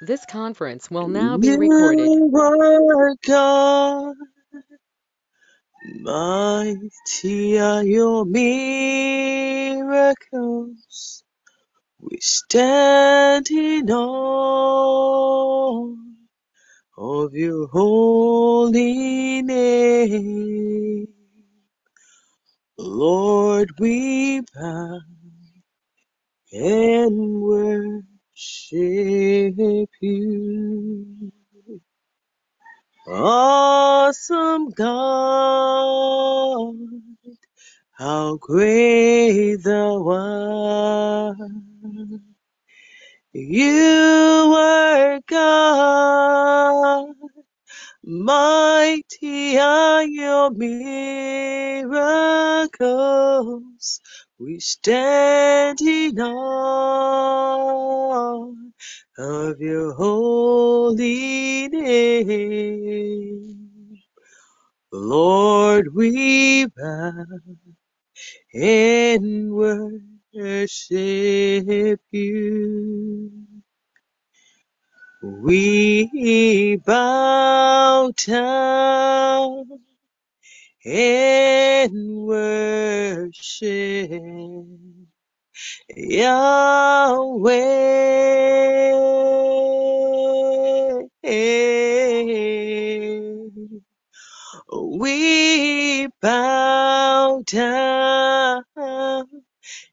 This conference will now be You recorded. are God, mighty are your miracles. We stand in awe of your holy name. Lord, we bow and worship you. Awesome God, how great thou art. You are God, mighty are your miracles. We stand in awe of your holy name. Lord, we bow and worship you. We bow down and worship Yahweh. We bow down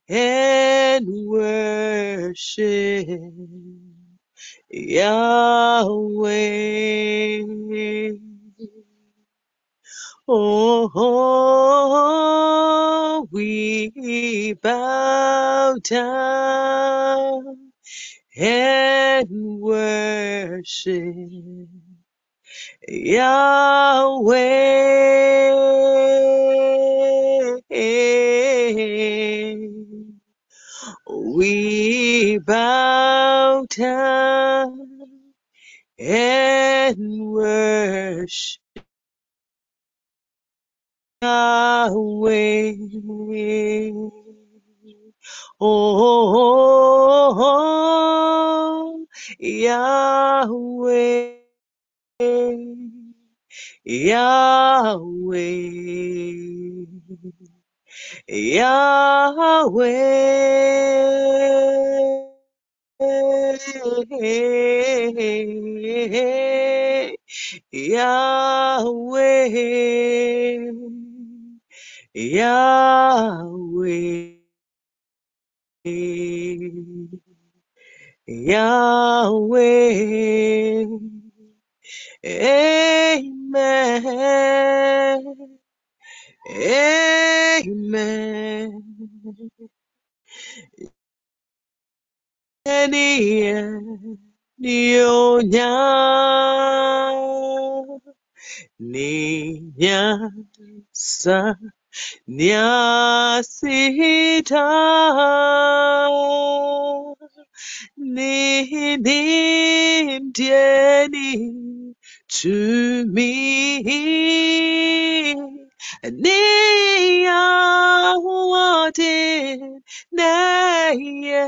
and worship Yahweh. Oh, we bow down and worship Yahweh, we bow down and worship Yahweh. Oh, Yahweh. Yahweh, Yahweh, Yahweh, Yahweh, Yahweh. Amen. Amen. Enia nionya ninya sa nyasita ni nimdieni to me Niyawade neye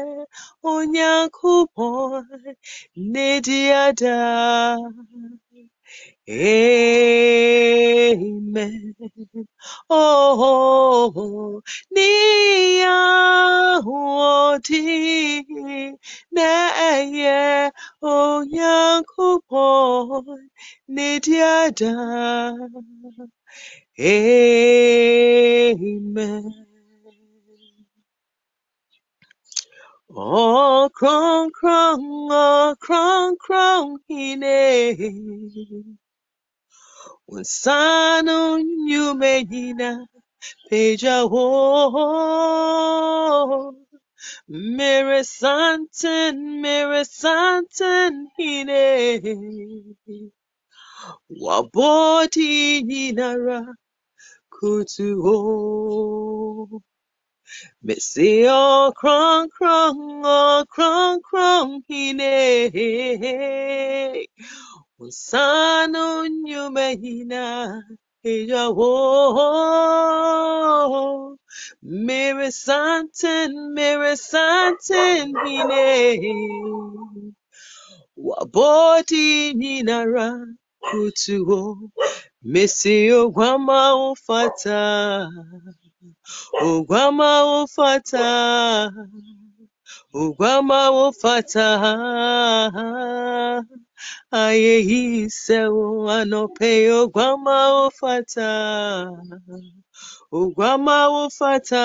onyankopon nediada. Amen. Oh, niyawade neye onyankopon nediada. Amen. Oh, krong, krong, oh, krong, krong, hine. Unsano nyumehina, peja wo. Mere santen, mere santen, hine. Waboti hinara, kutu o. Missy o krong krong oh krong krong hine Usano nyume hina Eja wo Mere santen mere santen hine body nyinara kutuo mesi ogwama ufata ogwama ufata ogwama ufata Ayehise oh, anopeyo gwamaofata ogwamaofata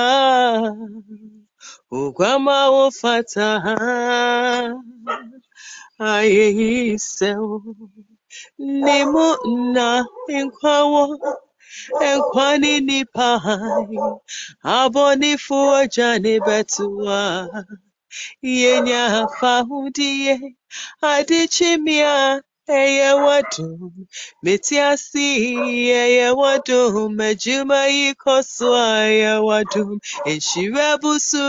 oh, ogwamaofata oh, ayehise nemo na enkwawo enkwani nipahai abonifuwa jani betua. Ne bɛtoa yenya fahodie adekyemia ɛyɛ wadom meti ase ɛyɛ wadom adwuma yi kɔ so a ɛyɛ wadom nhyira busu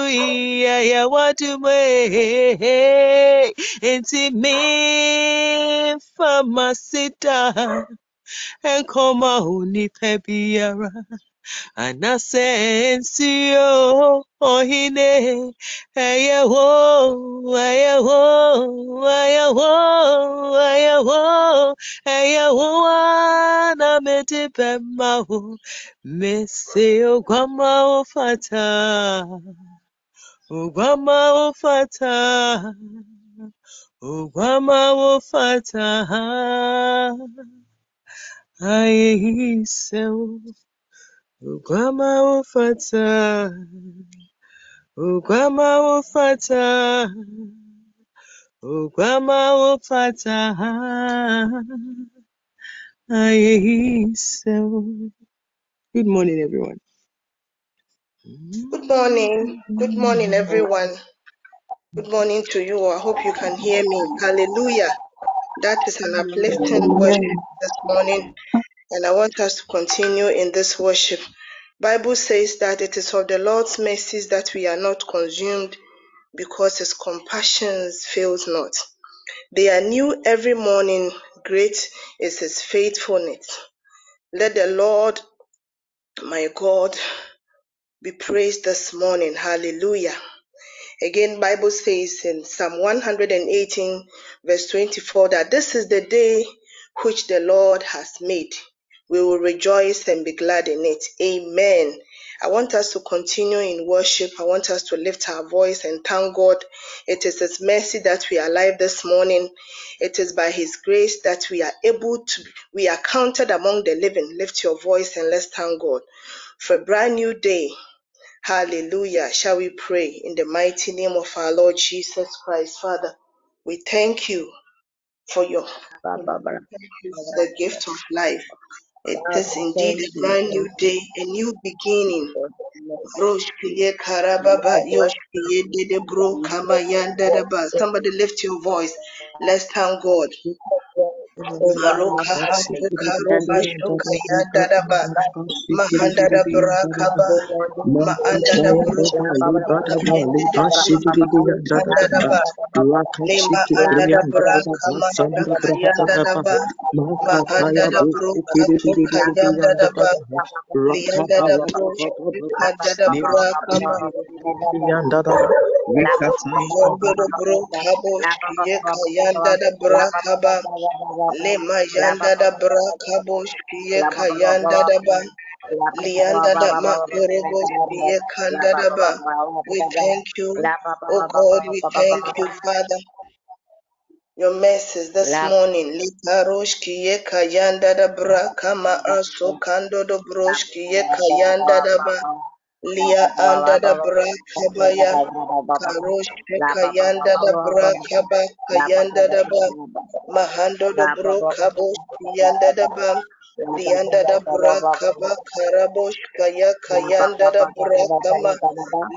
anasensio ohine eyeho eyeho eyeho eyeho eyeho ana medibemaho mese ogwama ofata ogwama ofata ogwama ofata. Ayehisewo ogwama ofata Ugwama ufata, ugwama ufata. Good morning, everyone. Good morning. Good morning, everyone. Good morning to you. I hope you can hear me. Hallelujah. That is an uplifting worship this morning, and I want us to continue in this worship. Bible says that it is of the Lord's mercies that we are not consumed because his compassions fails not. They are new every morning. Great is his faithfulness. Let the Lord, my God, be praised this morning. Hallelujah. Again, Bible says in Psalm 118 verse 24 that this is the day which the Lord has made. We will rejoice and be glad in it. Amen. I want us to continue in worship. I want us to lift our voice and thank God. It is His mercy that we are alive this morning. It is by His grace that we are able to, we are counted among the living. Lift your voice and let's thank God for a brand new day. Hallelujah. Shall we pray in the mighty name of our Lord Jesus Christ? Father, we thank you for your thank you for the gift of life. It is indeed a brand new day, a new beginning. Broshkiye karababa, yoshkiye dedebro kamayanda daba. Somebody lift your voice. Let's thank God. Maroka hatu karoba shokriya daba. Mahanda da brakaba. Maanda da bro kamayende de bro kanda daba. Lema anda da braka mashaka yanda daba. Mahanda da bro kato kayanda daba. Lianda da bro shikanda da braka ma. Da bro kabo shiye kayanda da ba. Lema yanda da braka bo shiye kayanda daba. Lianda da makorobo shiye kanda daba. We thank you, oh God, we thank you, Father your mercies this morning. Ye kayanda da bra kama aso kando do ye kayanda da ba. Lia anda da bra kabaya. Karoshki kayanda da bra kaba kayanda da ba. Mahando do bro kaboshki yanda da ba. Lianda da bra kaba karabosh kaya kayanda da bra kama.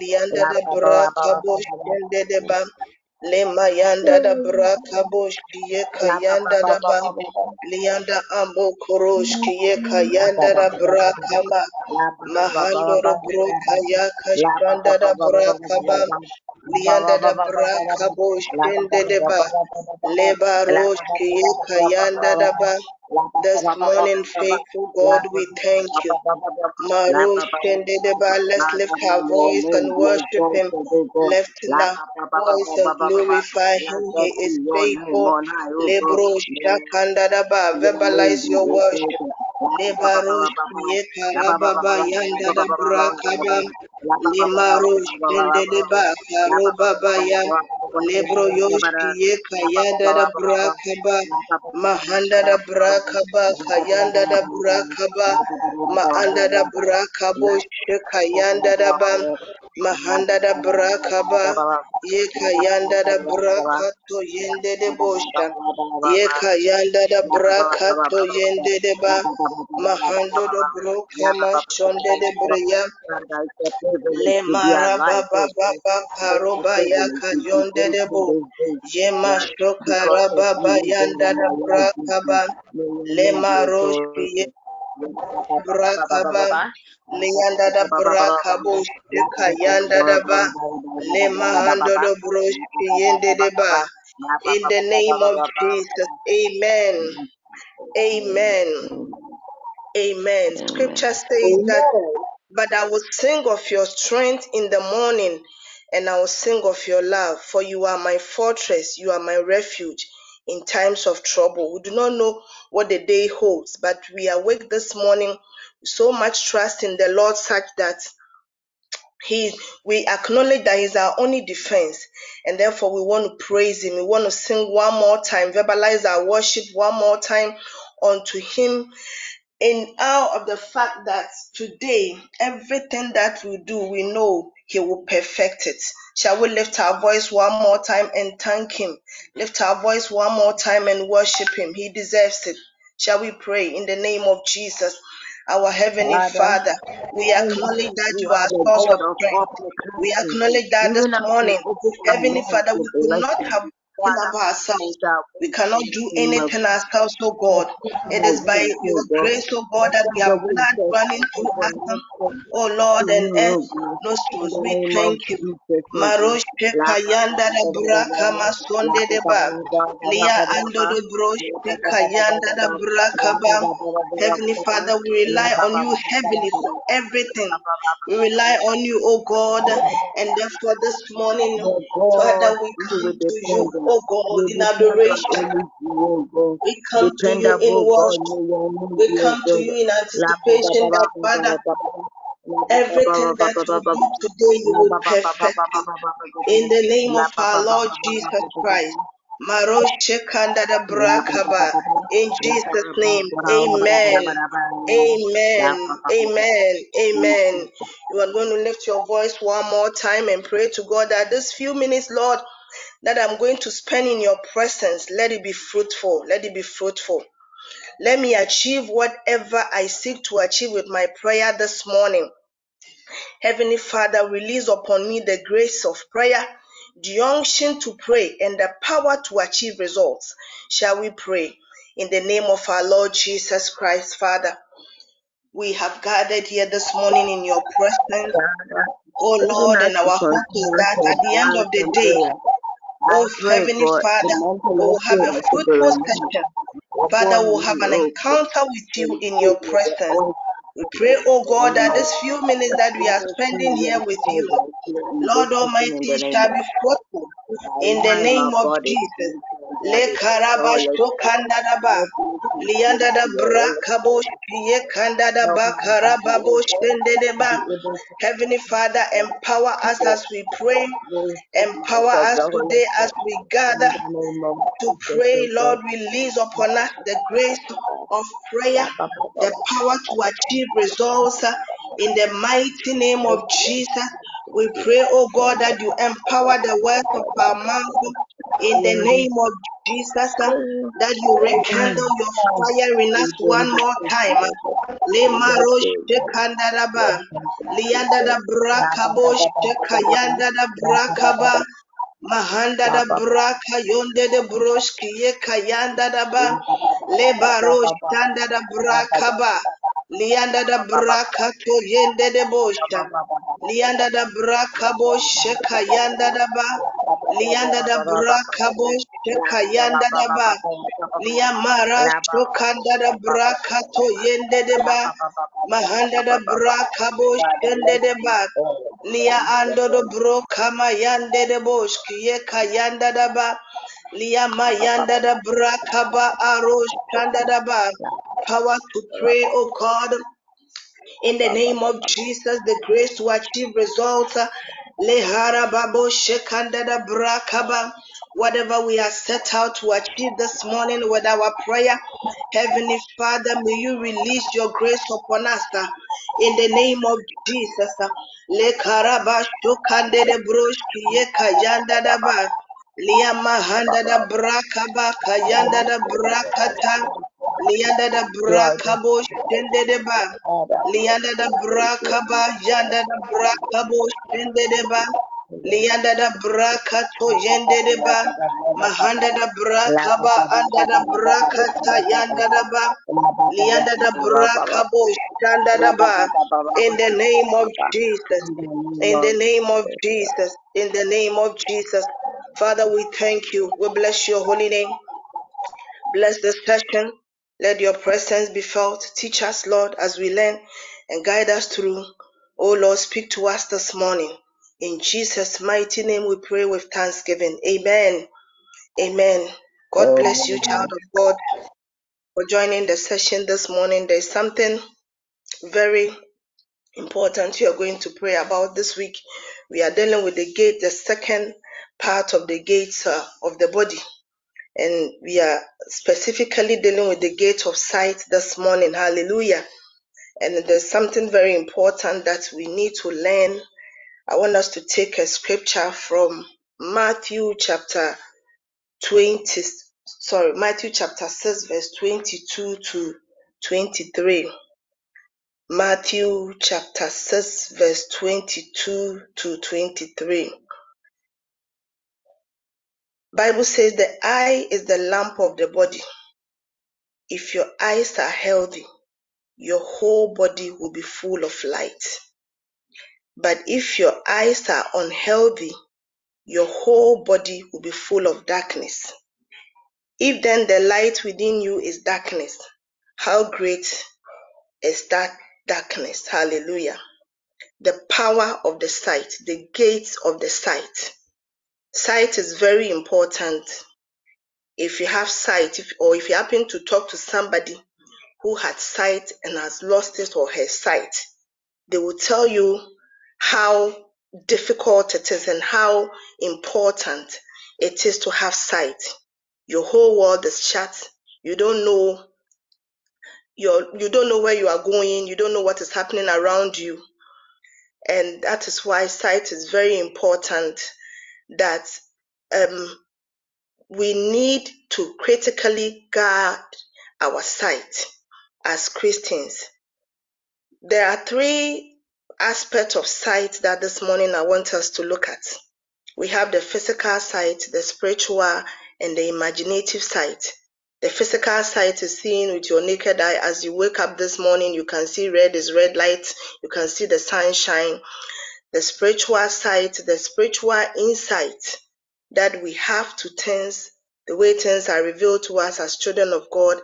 Lianda da bra kabosh kende de ba. Lema yanda da braka bosh kiye kayanda da ba. Lianda ambo korosh kiye kayanda da braka ma. Mahando da broka ya kashanda da braka ba. Lianda da braka bosh kende de ba. Leba rosh kiye kayanda da ba. This morning, faithful God, we thank you. Marush Kendedeba, let's lift our voice and worship Him. Lift our voice and glorify Him. He is faithful. Lebro Shakandadaba, verbalize your worship. Lebarosh Yekarababa Yandada Brakaba. Limarosh Kendedeba, Karobaba Yan. Lebro Yoshi Yekayandada Brakaba. Mahanda da Brakaba, Kayanda da Brakaba. Maanda da brakabo sheka yanda da ba mahanda da brakaba yeka yanda da brakato yende de bosha yeka yanda da brakato yende de ba mahando do broka mashonde de breya le mara baba karoba yaka yonde de bo yema shokara baba yanda da brakaba le maroshi brakaba Leanda da brakabo shika yanda da ba le mahando do broshi yende de ba in the name of Jesus amen. Amen. Amen. Scripture says that but I will sing of your strength in the morning and I will sing of your love for you are my fortress you are my refuge in times of trouble. We do not know what the day holds but we awake this morning with so much trust in the Lord such that he we acknowledge that he's our only defense and therefore we want to praise him. We want to sing one more time verbalize our worship one more time unto him in awe of the fact that today everything that we do we know he will perfect it. Shall we lift our voice one more time and thank him? Lift our voice one more time and worship him. He deserves it. Shall we pray in the name of jesus our heavenly Father, we acknowledge that You are source of strength. we acknowledge that this Even as we morning heavenly father we could not have Father, of ourselves we cannot do the anything ourselves, oh God. It is by your oh grace, oh God, that we have Whatever blood running through us, oh Lord, and earth oh. In nostrils. We thank you. Jesus, oh God. Maroshe La pa pa kayanda da braka masonde de ba. Lia ando pa pa kayanda da braka ba. Heavenly. Father, we rely on you heavily for everything. We rely on you, oh God, and therefore this morning, The God Father, we come to you, oh God, in adoration. only you, oh God. We come to you in worship. may your name We come to you in anticipation that, Father, everything that ba ba you ba ba. do today, you will perfect. In the name of our Lord Jesus Christ. In Jesus' name, amen. Amen. Amen. Amen. You are going to lift your voice one more time and pray to God that this few minutes, Lord, that I'm going to spend in your presence, let it be fruitful. Let it be fruitful. Let me achieve whatever I seek to achieve with my prayer this morning. Heavenly Father, release upon me the grace of prayer, the unction to pray, and the power to achieve results. Shall we pray? In the name of our Lord Jesus Christ, Father, we have gathered here this morning in your presence, oh Lord, and our hope is that at the end of the day, oh Heavenly Father, we'll have a spirit to be fruitful session Father, we'll have an encounter with you in your presence. We pray, oh God, that this few minutes that we are spending here with you, right here in this Lord. Session in the Almighty, shall be fruitful in the name of Jesus. Le karaba help to Lianda da brakabo shiye kandada Help ba my body, karababo God, to be shendedeba. able to Heavenly Father, empower us as we pray. Empower us today as we gather the name of to pray, oh Lord, release upon us the grace of prayer, the power to achieve results in the mighty name of Jesus. We pray, oh God, that you empower the words of our mouth in the name of Jesus, that you rekindle your fire in us one more time. Le maro shekandaraba, lianda da brakabo shekayanda da brakaba. Mahanda da braka yonde de broshki ye kayanda da ba. Le barosh tanda da braka ba lianda da braka to yende de bosha Lianda da braka boshe kayanda da ba. Lianda da braka boshe sheka yanda daba. Liamara shokanda da braka to yende deba. Mahanda da braka bo shende deba. Lia ando do bro kama yande de bosh kiye kayanda daba. Lia mayanda da braka ba aro shanda daba. Power to pray, oh God in the name of Jesus, the grace to achieve results. uh, Lehara babo shekanda da brakaba. Whatever we are set out to achieve this morning with our prayer, Heavenly Father, may you release your grace upon us uh, in the name of Jesus. uh. Lianda da shende de ba. Lianda da da shende de ba. Lianda da brakato yende de ba. Mahanda da brakaba anda da brakata yanda da ba. Lianda da brakabo shanda da ba. In the name of Jesus. In the name of Jesus. In the name of Jesus. Father, we thank you. We bless your holy name. Bless the session. Let your presence be felt. Teach us, Lord, as we learn and guide us through. Oh Lord, speak to us this morning. In Jesus' mighty name we pray with thanksgiving. Amen. Amen. God bless you, child of God, for joining the session this morning. There's something very important you are going to pray about this week. We are dealing with the gate, the second part of the gates uh, of the body and we are specifically dealing with the gate of sight this morning. Hallelujah. And there's something very important that we need to learn. I want us to take a scripture from Matthew chapter 20, sorry, Matthew chapter 6, verse 22 to 23. Matthew chapter 6, verse 22 to 23. Bible says the eye is the lamp of the body. If your eyes are healthy, your whole body will be full of light. But if your eyes are unhealthy, your whole body will be full of darkness. If then the light within you is darkness, how great is that darkness? Hallelujah. The power of the sight, the gates of the sight. Sight is very important. If you have sight, if, or if you happen to talk to somebody who had sight and has lost it or her sight, they will tell you how difficult it is and how important it is to have sight. Your whole world is shut. You don't know your you don't know where you are going, you don't know what is happening around you. And that is why sight is very important that um, we need to critically guard our sight as Christians There are three aspects of sight that this morning I want us to look at. We have the physical sight, the spiritual, and the imaginative sight. The physical sight is seen with your naked eye. As you wake up this morning, you can see red is red light. You can see the sunshine. The spiritual sight, the spiritual insight that we have to things, the way things are revealed to us as children of God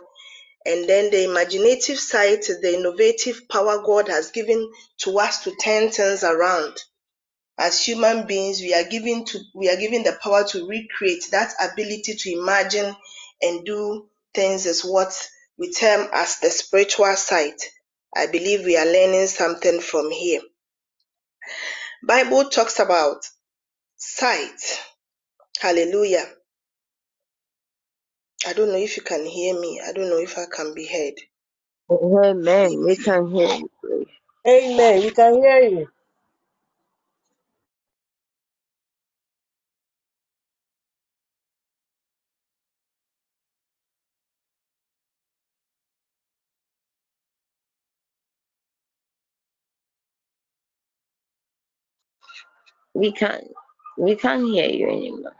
and then the imaginative side the innovative power God has given to us to turn things around. As human beings, we are given to we are given the power to recreate that ability to imagine and do things is what we term as the spiritual side. I believe we are learning something from here. Bible talks about sight. Hallelujah. I don't know if you can hear me. I don't know if I can be heard. Amen. We can hear you. please. Amen. We can hear you. We can't. We can't hear you anymore.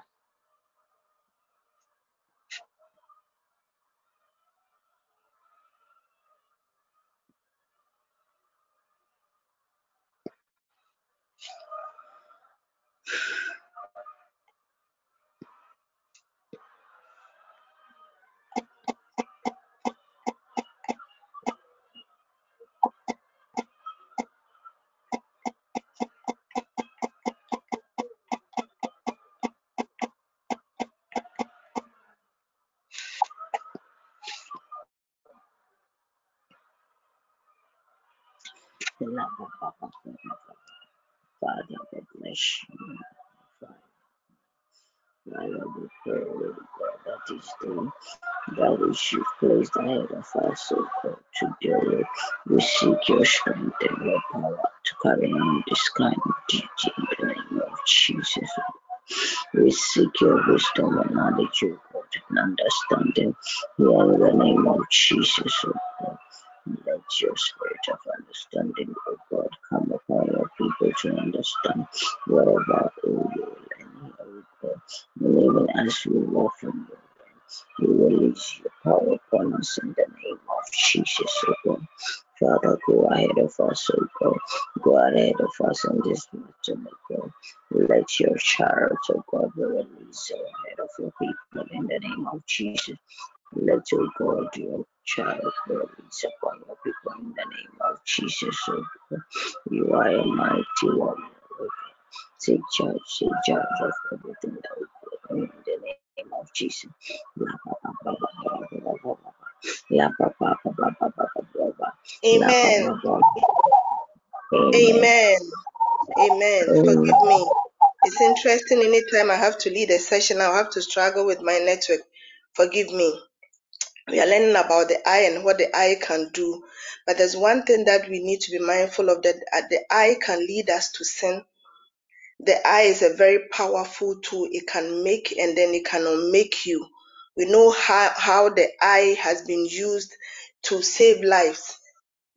Pray, Lord God, that is the that which you've placed ahead of us, O God, today. We seek your strength and your power to carry on this kind of duty in the name of Jesus. We seek your wisdom and knowledge, O God, and understanding here in the name of Jesus, O God. Let your spirit of understanding, O God, come upon people to understand whatever O you will here. And even as you walk in your you release your power upon us in the name of Jesus, O God. Father, go ahead of us, O God. Go ahead of us in this matter, O God. Let your chariots, O God, be released ahead of your people in the name of Jesus. Let your God, your child, be released upon people in the name of Jesus. You are a mighty one. Take charge, take charge of everything that we do. in the name of Jesus. Amen. Amen. Amen. Forgive me. It's interesting. Anytime I have to lead a session, I'll have to struggle with my network. Forgive me. We are learning about the eye and what the eye can do but there's one thing that we need to be mindful of that uh, the eye can lead us to sin. The eye is a very powerful tool. It can make and then it can unmake you. We know how, how the eye has been used to save lives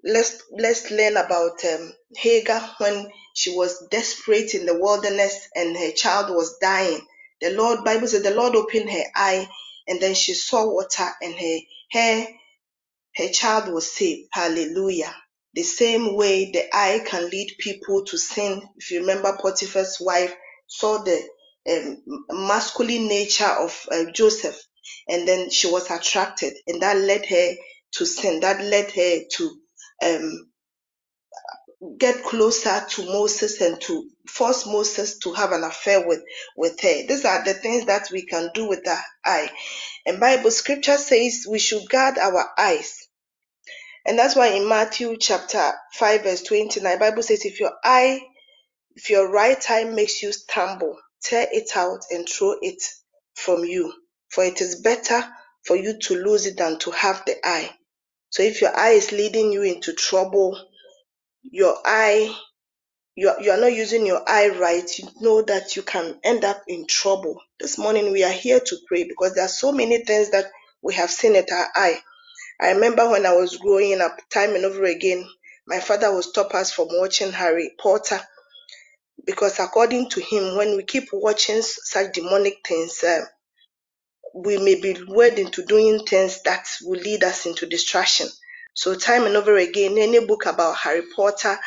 let's let's learn about um, Hagar when she was desperate in the wilderness and her child was dying. The Lord Bible says the Lord opened her eye and then she saw water and her her her child was saved. Hallelujah. The same way the eye can lead people to sin. If you remember Potiphar's wife saw the um, masculine nature of uh, Joseph and then she was attracted and that led her to sin. That led her to um, get closer to Moses and to force Moses to have an affair with, with her. These are the things that we can do with our eye. And Bible scripture says we should guard our eyes. And that's why in Matthew chapter 5 verse 29, Bible says if your eye, if your right eye makes you stumble, tear it out and throw it from you. For it is better for you to lose it than to have the eye. So if your eye is leading you into trouble, your eye you are, you are not using your eye right, you know that you can end up in trouble. This morning we are here to pray because there are so many things that we have seen at our eye. I remember when I was growing up, time and over again, my father would stop us from watching Harry Potter because according to him, when we keep watching such demonic things, uh, we may be led into doing things that will lead us into distraction. So time and over again, any book about Harry Potter,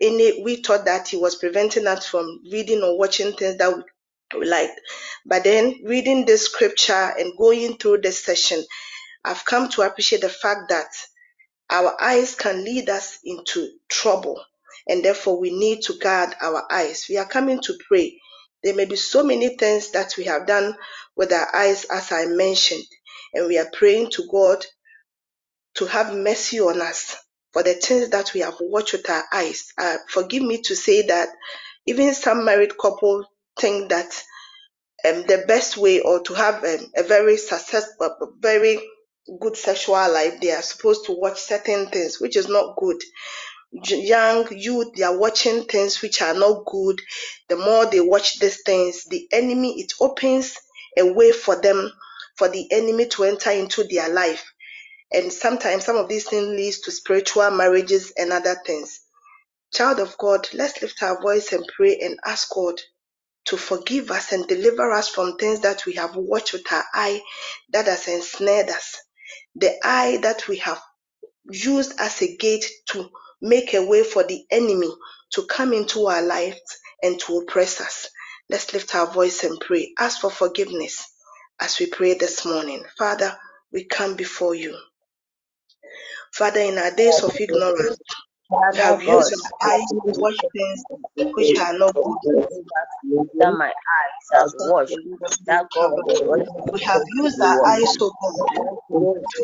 any we thought that he was preventing us from reading or watching things that we, we liked. But then reading this scripture and going through this session, I've come to appreciate the fact that our eyes can lead us into trouble, and therefore we need to guard our eyes. We are coming to pray. There may be so many things that we have done with our eyes, as I mentioned, and we are praying to God to have mercy on us for the things that we have watched with our eyes. Uh, forgive me to say that even some married couple think that um, the best way or to have um, a very successful, very good sexual life, they are supposed to watch certain things, which is not good. Young youth, they are watching things which are not good. The more they watch these things, the enemy, it opens a way for them, for the enemy to enter into their life. And sometimes some of these things leads to spiritual marriages and other things. Child of God, let's lift our voice and pray and ask God to forgive us and deliver us from things that we have watched with our eye that has ensnared us. The eye that we have used as a gate to make a way for the enemy to come into our lives and to oppress us. Let's lift our voice and pray. Ask for forgiveness as we pray this morning. Father, we come before you. Father, in our days of ignorance, Father used our eyes to watch things which are not good. that my eyes have watched, oh that God, We have used our eyes, oh to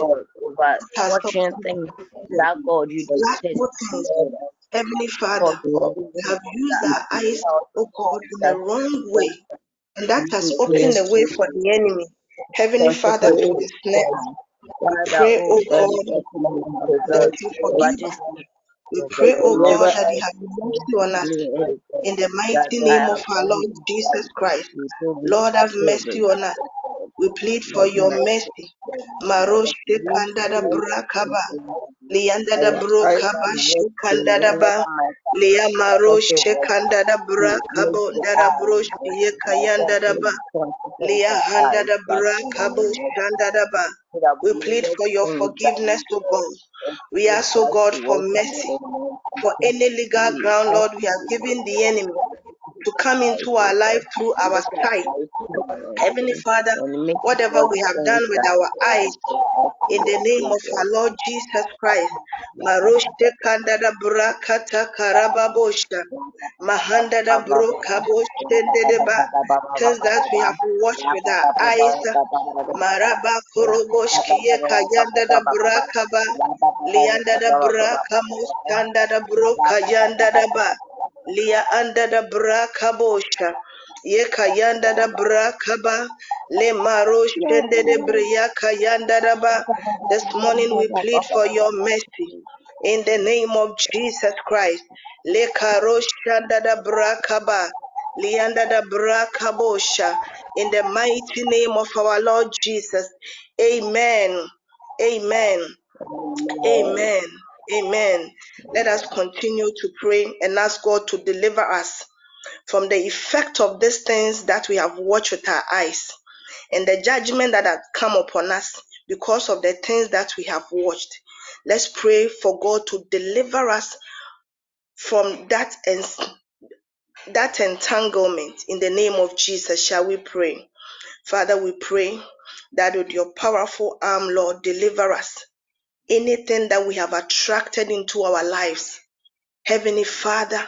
God, over put us up watching things that God you things. Heavenly Father, we have used our eyes, oh God, in the wrong way, and that has opened the way for the enemy. Heavenly Father, to this ensnare us. time. We Father, pray, oh oh God, God, let me oh that you forgive us. We pray, O oh God, that you have mercy on us. oh In the mighty name of our Lord Jesus Christ. we do this Lord, have mercy on us. We plead for your mercy. Marosh use kanda da you brakaba. and Lianda da our eyes brokaba to make shikanda da whenever ba. Lia Father marosh da brakabo the da da eye, brosh ye kayanda da ba. Lia of da brakabo shanda da ba. We plead for your forgiveness, O God. We ask, O God, for work in the mercy. For any legal ground, Lord, we have given the enemy to come into our life through our sight. Heavenly Father, whatever we have done with our eyes, in the name of our Lord Jesus Christ. Maroshte kandada brakata karababosha. Mahandada brokaboshtendedeba. Things that we have watched with our eyes. Maraba koroboshkiye kayandada brakaba. Liandada brakamusandada brokayandada ba. Lia anda da brakabosha. Ye kayanda da brakaba. Le maro shende de bria kayanda da ba. This morning we plead for your mercy. In the name of Jesus Christ. Le karo shanda da brakaba. Lianda da brakabosha. In the mighty name of our Lord Jesus. Amen. Amen. Amen. Amen. Let us continue to pray and ask God to deliver us from the effect of these things that we have watched with our eyes and the judgment that has come upon us because of the things that we have watched. Let's pray for God to deliver us from that that entanglement in the name of Jesus. Shall we pray? Father, we pray that with your powerful arm, Lord, deliver us anything that we have attracted into our lives. Heavenly Father,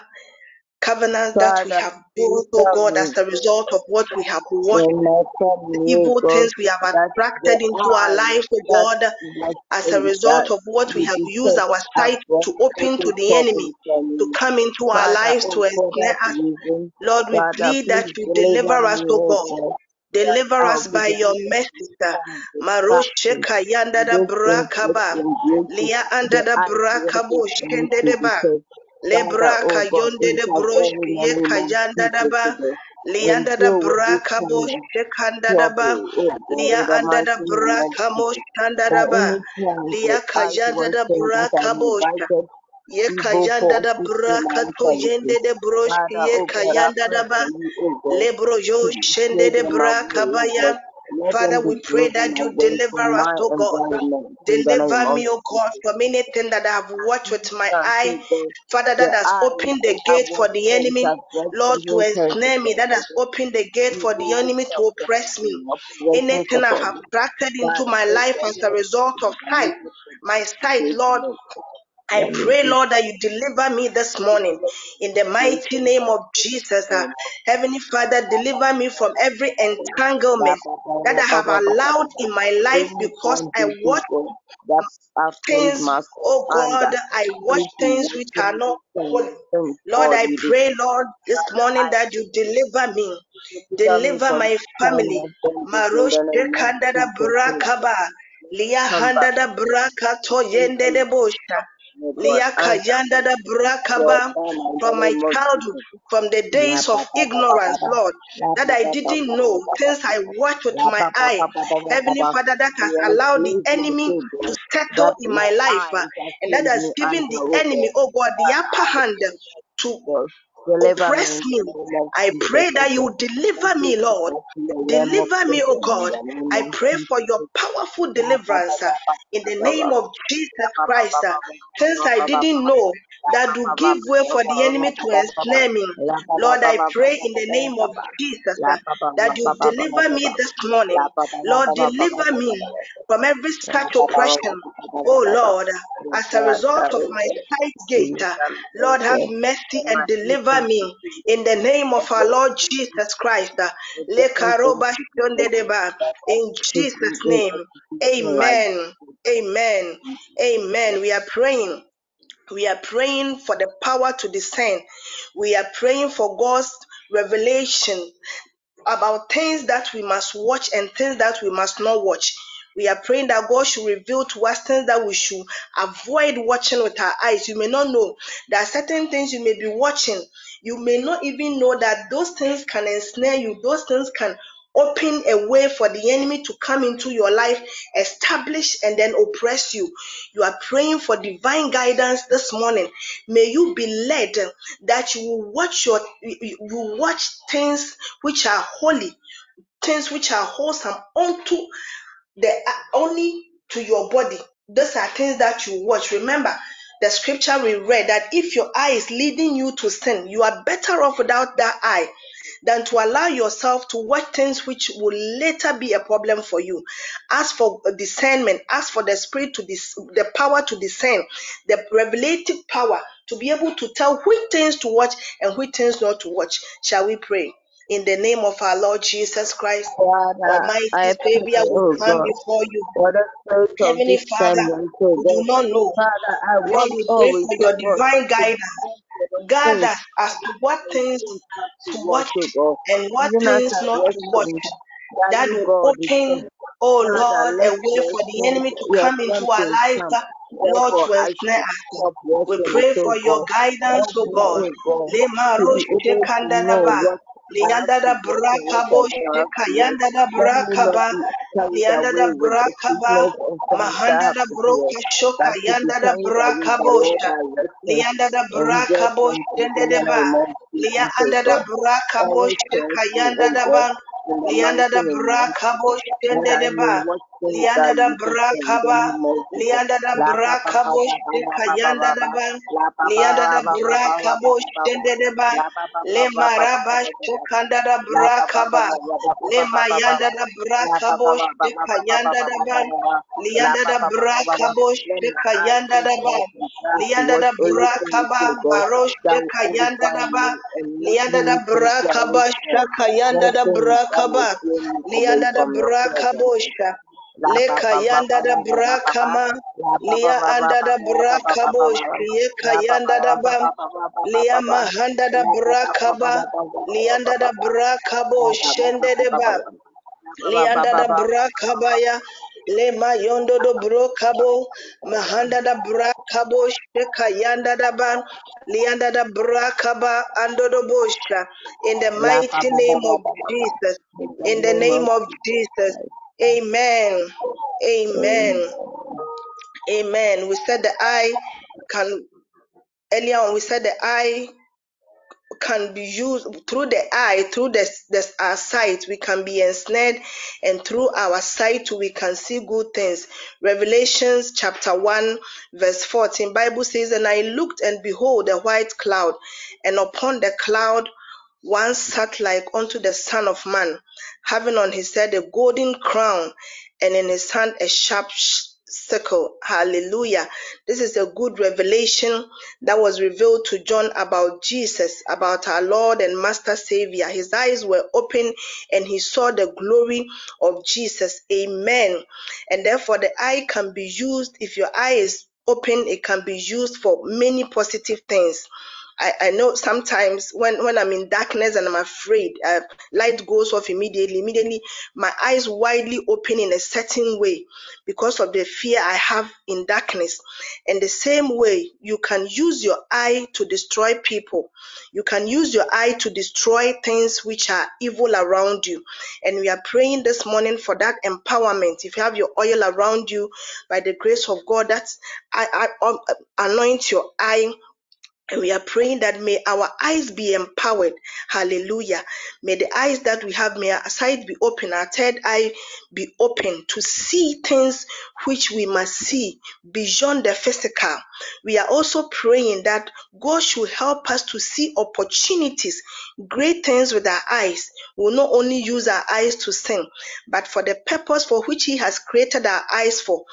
covenants that we have built, oh God, as a result of what we have watched, the evil things we have attracted into our life, oh God, as a result of what we have used our sight to open to the enemy, to come into our lives to ensnare us. Lord, we plead that you deliver us, oh oh God. Deliver us by your mercy, distraction. kayanda da This thing that brakaba. Lia anda da brakabo shende de ba. detect. Father, Lebra oh de brosh intervene in ye kayanda da ba. Lianda da brakabo kind of shekanda da ba. oh Lia anda da brakamo Jesus. shanda da ba. any time the Lia eyes kayanda da I've brakabo invited Ye kayanda da brakato yende de brosh Father, ye kayanda da ba. Lebro yo shende de brakabaya. Father, we pray that you deliver us, oh God. environment in the name Deliver me, oh God, from anything that I have watched with my eye. Father, that has opened the gate for the enemy, Lord, to ensnare me. That has opened the gate for the enemy to oppress me. Anything I have attracted into my life as a result of sight, my sight, Lord, I pray, Lord, that you deliver me this morning in the mighty name of Jesus. uh, Heavenly Father, deliver me from every entanglement that I have allowed in my life because I watch God, that have placed things, oh God, I watch things which are not holy. Lord, I pray, Lord, this morning that you deliver me. deliver me Deliver from my family. of bondage in Marosh the name of kandada brakaba. Lia handada braka to yende de bosha. God, Lia answer kayanda da your brakaba. son in the From my childhood, from the days of ignorance. Lord, that I didn't know, things I watched with my eye. Heavenly. Father, that has allowed the enemy to settle in my life, and that has given the enemy, oh God, the upper hand to God, deliver oppress me. the name of I pray that you deliver me, Lord. that your realm of Deliver me, oh God. I pray for your powerful La ba ba deliverance uh, in the name of Jesus Christ. uh, ba ba Things ba I didn't know that ba will ba ba give way for the enemy to ensnare me. La ba ba Lord, I pray in the name of. Jesus uh, that you deliver me this morning. Lord, deliver me from every such oppression. Oh. Lord, as a result of my sight gate, uh, Deliver me, O Lord, have mercy and deliver me in the name of our Lord Jesus Christ. uh, If the Lekaroba influence shondedeba. In Jesus' name, a position like amen. Amen. Amen. We are praying We are praying for the power to discern. We are praying for God's revelation about things that we must watch and things that we must not watch. We are praying that God should reveal to us things that we should avoid watching with our eyes. You may not know that certain things you may be watching. You may not even know that those things can ensnare you. Those things can open a way for the enemy to come into your life, establish and then oppress you. You are praying for divine guidance this morning. May you be led that you will watch your you you watch things which are holy, things which are wholesome unto the only to your body. Those are things that you watch. Remember the scripture we read that if your eye is leading you to sin, you are better off without that eye than to allow yourself to watch things which will later be a problem for you. Ask for discernment, ask for the spirit to dis- the power to discern, the revelative power to be able to tell which things to watch and which things not to watch. Shall we pray? In the name of our Lord Jesus Christ, Father, Almighty I Savior, we oh come before you. for the spirit of Heavenly Father, oh we do not know. Father, I want we pray for your divine guidance. discern for the Guide things us as to what things to watch, oh and what things not to watch. That will open, oh Lord, a way for the enemy to come into our life. Lord, to ensnare us. We pray for your guidance, Help oh God. Lianda da braka watch. kayanda da Let braka ba. be Lianda da braka ba. Mahanda da broka shoka yanda da braka. Lianda da braka just boshte in the de ba. name of Lia Jesus, oh anda da braka oh da ba. Lianda da braka boshte that de ba. Lianda da braka. Lianda da braka pa kayanda da ba. Lianda da braka pa boshte de ba. Le maraba shokanda da braka ba. Le mayanda da braka pa kayanda da ba. Lianda da braka eyes kayanda da ba. Lianda da braka ba. will kayanda da ba. Lianda da braka ba spiritually shaka yanda da braka ba. will steer me away Lianda da from your braka presence. bosha. La Le ba ba ba kayanda ba da ba ba ba ba braka ma. La ba ba Lia anda da ba ba ba braka ba ba ba. boshte ye La ba ba kayanda da ba ba ba. ba ba ba ba ba Lia mahanda da La ba ba ba braka ba ba. ba ba ba ba Lianda da ba. braka La ba ba ba boshende ba de ba ba ba. ba. Ba Lianda da ba. brakabaya, le mayondo do brokabo, mahanda da brakabo, sheka yanda da ban, lianda da brakaba, ando do bosha. In the mighty name of. Jesus, In the name of Jesus Amen. Amen, Amen. We said the eye can earlier on. We said the eye can be used through the eye, through the, the our sight, we can be ensnared, and through our sight we can see good things. Revelations chapter 1, verse 14. Bible says, And I looked and behold a white cloud, and upon the cloud one sat like unto the Son of Man, having on his head a golden crown, and in his hand a sharp sickle. Hallelujah. This is a good revelation that was revealed to John about Jesus, about our Lord and Master Savior. His eyes were open and he saw the glory of Jesus. Amen. And therefore, the eye can be used, if your eye is open, it can be used for many positive things. I, I know sometimes when, when I'm in darkness and I'm afraid, uh, light goes off immediately. Immediately, my eyes widely open in a certain way because of the fear I have in darkness. And the same way, you can use your eye to destroy people. You can use your eye to destroy things which are evil around you. And we are praying this morning for that empowerment. If you have your oil around you, by the grace of God, that's I, I um, anoint your eye and we are praying that may our eyes be empowered. Hallelujah. May the eyes that we have, may our sight be open, our third eye be open to see things which we must see beyond the physical. We are also praying that God should help us to see opportunities, great things with our eyes. We will not only use our eyes to sin, but for the purpose for which He has created our eyes for.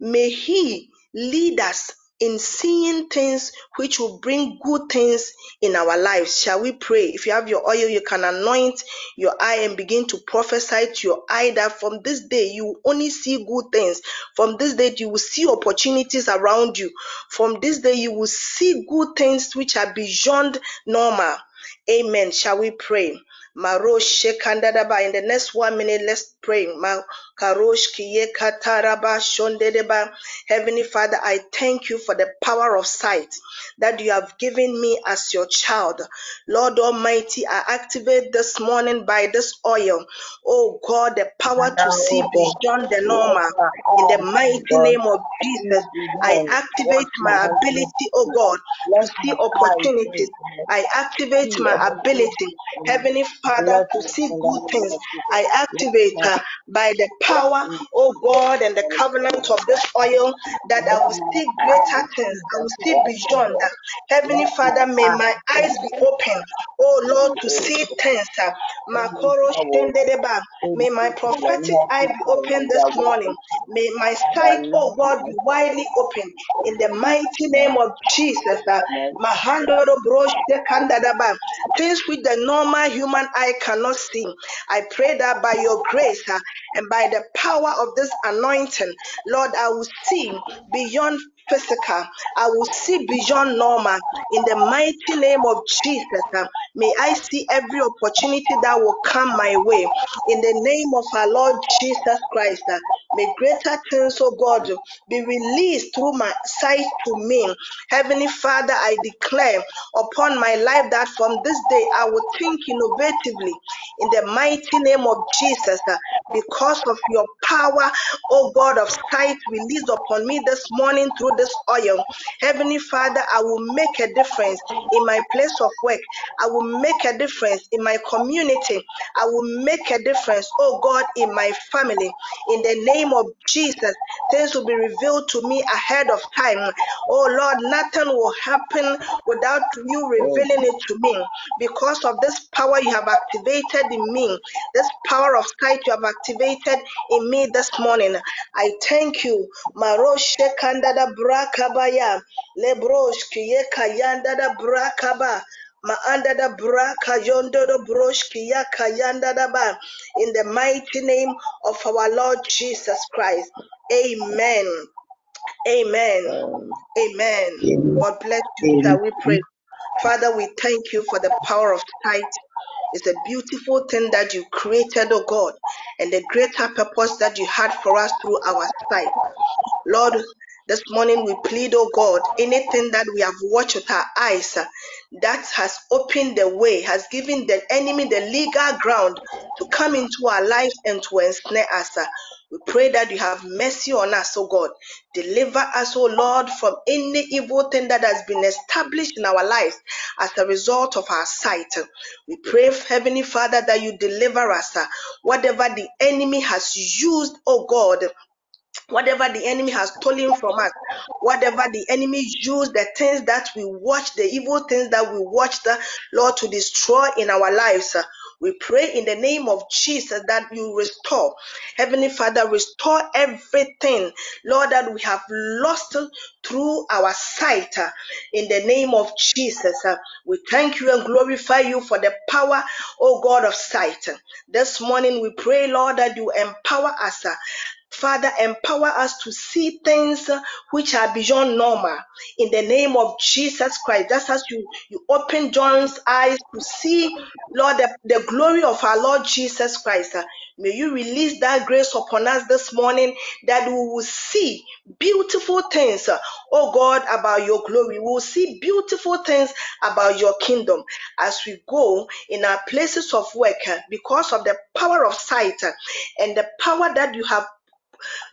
May He lead us in seeing things which will bring good things in our lives. Shall we pray? If you have your oil, you can anoint your eye and begin to prophesy to your eye that from this day you will only see good things. From this day you will see opportunities around you. From this day you will see good things which are beyond normal. Amen. Shall we pray? Marosh Shekandadaba. In the next one minute, let's pray. Makarosh Kiye Kataraba Heavenly Father, I thank you for the power of sight that you have given me as your child. Lord Almighty, I activate this morning by this oil, oh God, the power to see beyond the normal. In the mighty name of Jesus, oh I activate my ability, oh God, to see opportunities. I activate my ability, Heavenly Father, to see good things. I activate by the power, oh God, and the covenant of this oil that I will see greater things. I will see beyond that. Heavenly Father, may my eyes be open, oh Lord, to see things. May my prophetic eye be open this morning. May my sight, oh God, be widely open in the mighty name of Jesus. Things which the normal human eye cannot see. I pray that by your grace and by the power of this anointing, Lord, I will see beyond physical. I will see beyond normal. In the mighty name of Jesus, uh, may I see every opportunity that will come my way. In the name of our Lord Jesus Christ, uh, may greater things, oh God, be released through my sight to me. Heavenly Father, I declare upon my life that from this day I will think innovatively in the mighty name of Jesus uh, because of your power, oh God of sight released upon me this morning through this oil. Heavenly Father, I will make a difference in my place of work. I will make a difference in my community. I will make a difference, oh God, in my family. In the name of Jesus, things will be revealed to me ahead of time. Oh Lord, nothing will happen without you revealing it to me because of this power you have activated in me, this power of sight you have activated in me this morning. I thank you. Brakabaya, lebrosh kiyeka yandada brakaba. Maanda da braka yondo do broshki yaka yanda da ba. In the mighty name of our Lord Jesus Christ. Amen. Amen. Amen. God bless you. Shall we pray? Father, we thank you for the power of sight. It's a beautiful thing that you created, oh God, and the greater purpose that you had for us through our sight. Lord, this morning we plead, oh God, anything that we have watched with our eyes uh, that has opened the way, has given the enemy the legal ground to come into our lives and to ensnare us. uh, we pray that you have mercy on us, oh God. Deliver us, oh Lord, from any evil thing that has been established in our lives as a result of our sight. We pray, Heavenly Father, that you deliver us. uh, Whatever the enemy has used, oh God, whatever the enemy has stolen from us, whatever the enemy used, the things that we watch, the evil things that we watched, uh, Lord, to destroy in our lives. uh, we pray in the name of Jesus that you restore. Heavenly Father, restore everything, Lord, that we have lost through our sight. uh, In the name of Jesus, we thank you and glorify you for the power, O God of sight. This morning we pray, Lord, that you empower us. Father, empower us to see things which are beyond normal. In the name of Jesus Christ, just as you, you open John's eyes to see, Lord, the, the glory of our Lord Jesus Christ. May you release that grace upon us this morning that we will see beautiful things, oh God, about your glory. We will see beautiful things about your kingdom as we go in our places of work because of the power of sight and the power that you have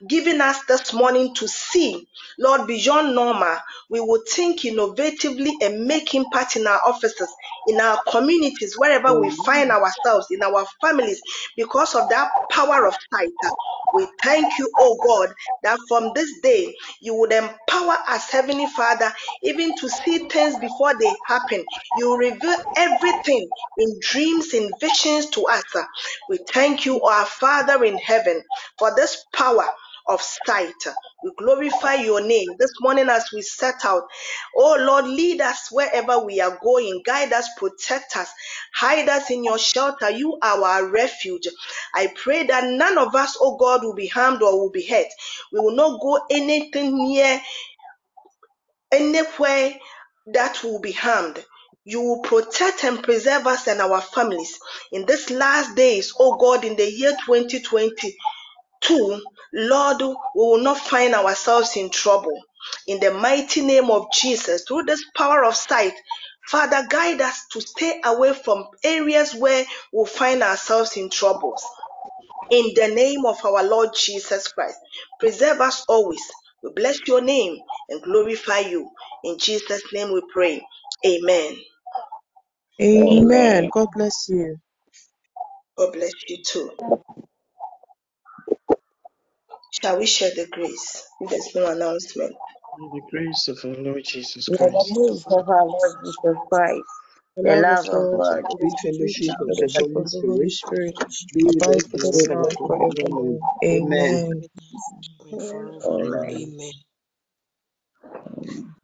giving us this morning to see, Lord, beyond normal. We will think innovatively and make impact in our offices, in our communities, wherever we find ourselves, in our families, because of that power of sight. We thank you, oh God, that from this day you would empower us, Heavenly Father, even to see things before they happen. You reveal everything in dreams, in visions to us. We thank you, our Father in heaven, for this power of sight. We glorify your name this morning as we set out. Oh Lord, lead us wherever we are going. Guide us, protect us, hide us in your shelter. You are our refuge. I pray that none of us, oh God, will be harmed or will be hurt. We will not go anything near anywhere that will be harmed. You will protect and preserve us and our families in these last days, oh God, in the year 2022. Lord, we will not find ourselves in trouble. In the mighty name of Jesus, through this power of sight, Father, guide us to stay away from areas where we'll find ourselves in troubles in the name of our Lord Jesus Christ. Preserve us always. We bless your name and glorify you. In Jesus' name we pray. Amen. Amen. Amen. God bless you. God bless you too. Shall we share the grace? There's no announcement. May the grace of our Lord Jesus May the Christ, grace of our Lord Jesus Christ, The the love of love of God, God, the sweet sweet fellowship of the fellowship Holy of the Holy Spirit, Spirit, be with abide us with us and now and forevermore. forevermore. Amen. Amen. and forevermore. Amen. Amen. Amen.